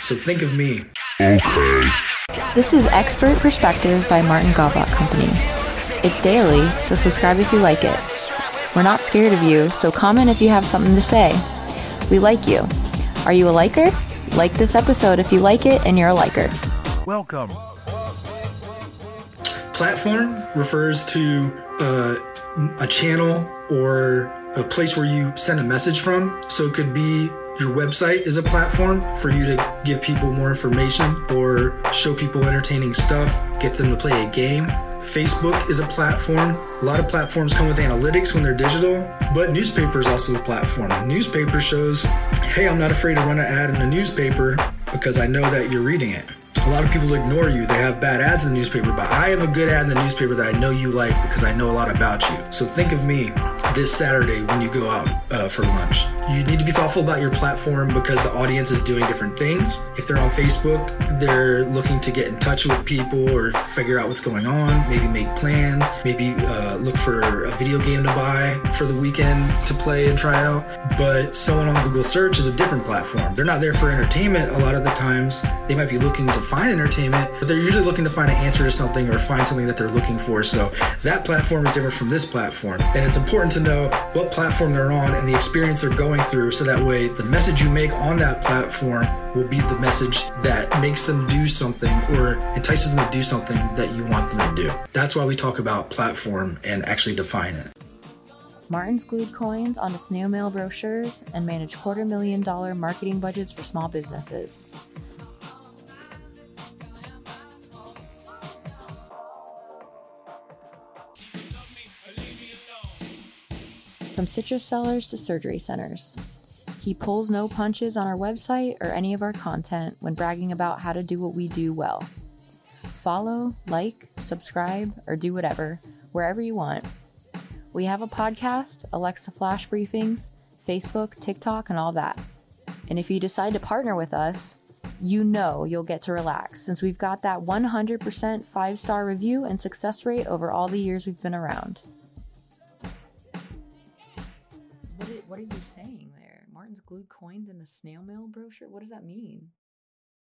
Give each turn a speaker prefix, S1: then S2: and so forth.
S1: So think of me.
S2: Okay.
S3: This is Expert Perspective by Martin Gawlak Company. It's daily, so subscribe if you like it. We're not scared of you, so comment if you have something to say. We like you. Are you a liker? Like this episode if you like it and you're a liker.
S4: Welcome.
S1: Platform refers to uh, a channel or a place where you send a message from. So it could be your website is a platform for you to give people more information or show people entertaining stuff, get them to play a game. Facebook is a platform. A lot of platforms come with analytics when they're digital, but newspaper is also a platform. Newspaper shows, hey, I'm not afraid to run an ad in a newspaper because I know that you're reading it. A lot of people ignore you. They have bad ads in the newspaper, but I have a good ad in the newspaper that I know you like because I know a lot about you. So think of me this Saturday when you go out uh, for lunch. You need to be thoughtful about your platform because the audience is doing different things. If they're on Facebook, they're looking to get in touch with people or figure out what's going on, maybe make plans, maybe uh, look for a video game to buy for the weekend to play and try out. But someone on Google Search is a different platform. They're not there for entertainment a lot of the times. They might be looking to find entertainment, but they're usually looking to find an answer to something or find something that they're looking for. So that platform is different from this platform. And it's important to know what platform they're on and the experience they're going through so that way the message you make on that platform will be the message that makes them do something or entices them to do something that you want them to do. That's why we talk about platform and actually define it.
S3: Martin's glued coins onto snail mail brochures and manage quarter million dollar marketing budgets for small businesses. From citrus sellers to surgery centers. He pulls no punches on our website or any of our content when bragging about how to do what we do well. Follow, like, subscribe, or do whatever, wherever you want. We have a podcast, Alexa Flash Briefings, Facebook, TikTok, and all that. And if you decide to partner with us, you know you'll get to relax since we've got that 100% five star review and success rate over all the years we've been around. What are you saying there? Martin's glued coins in a snail mail brochure? What does that mean?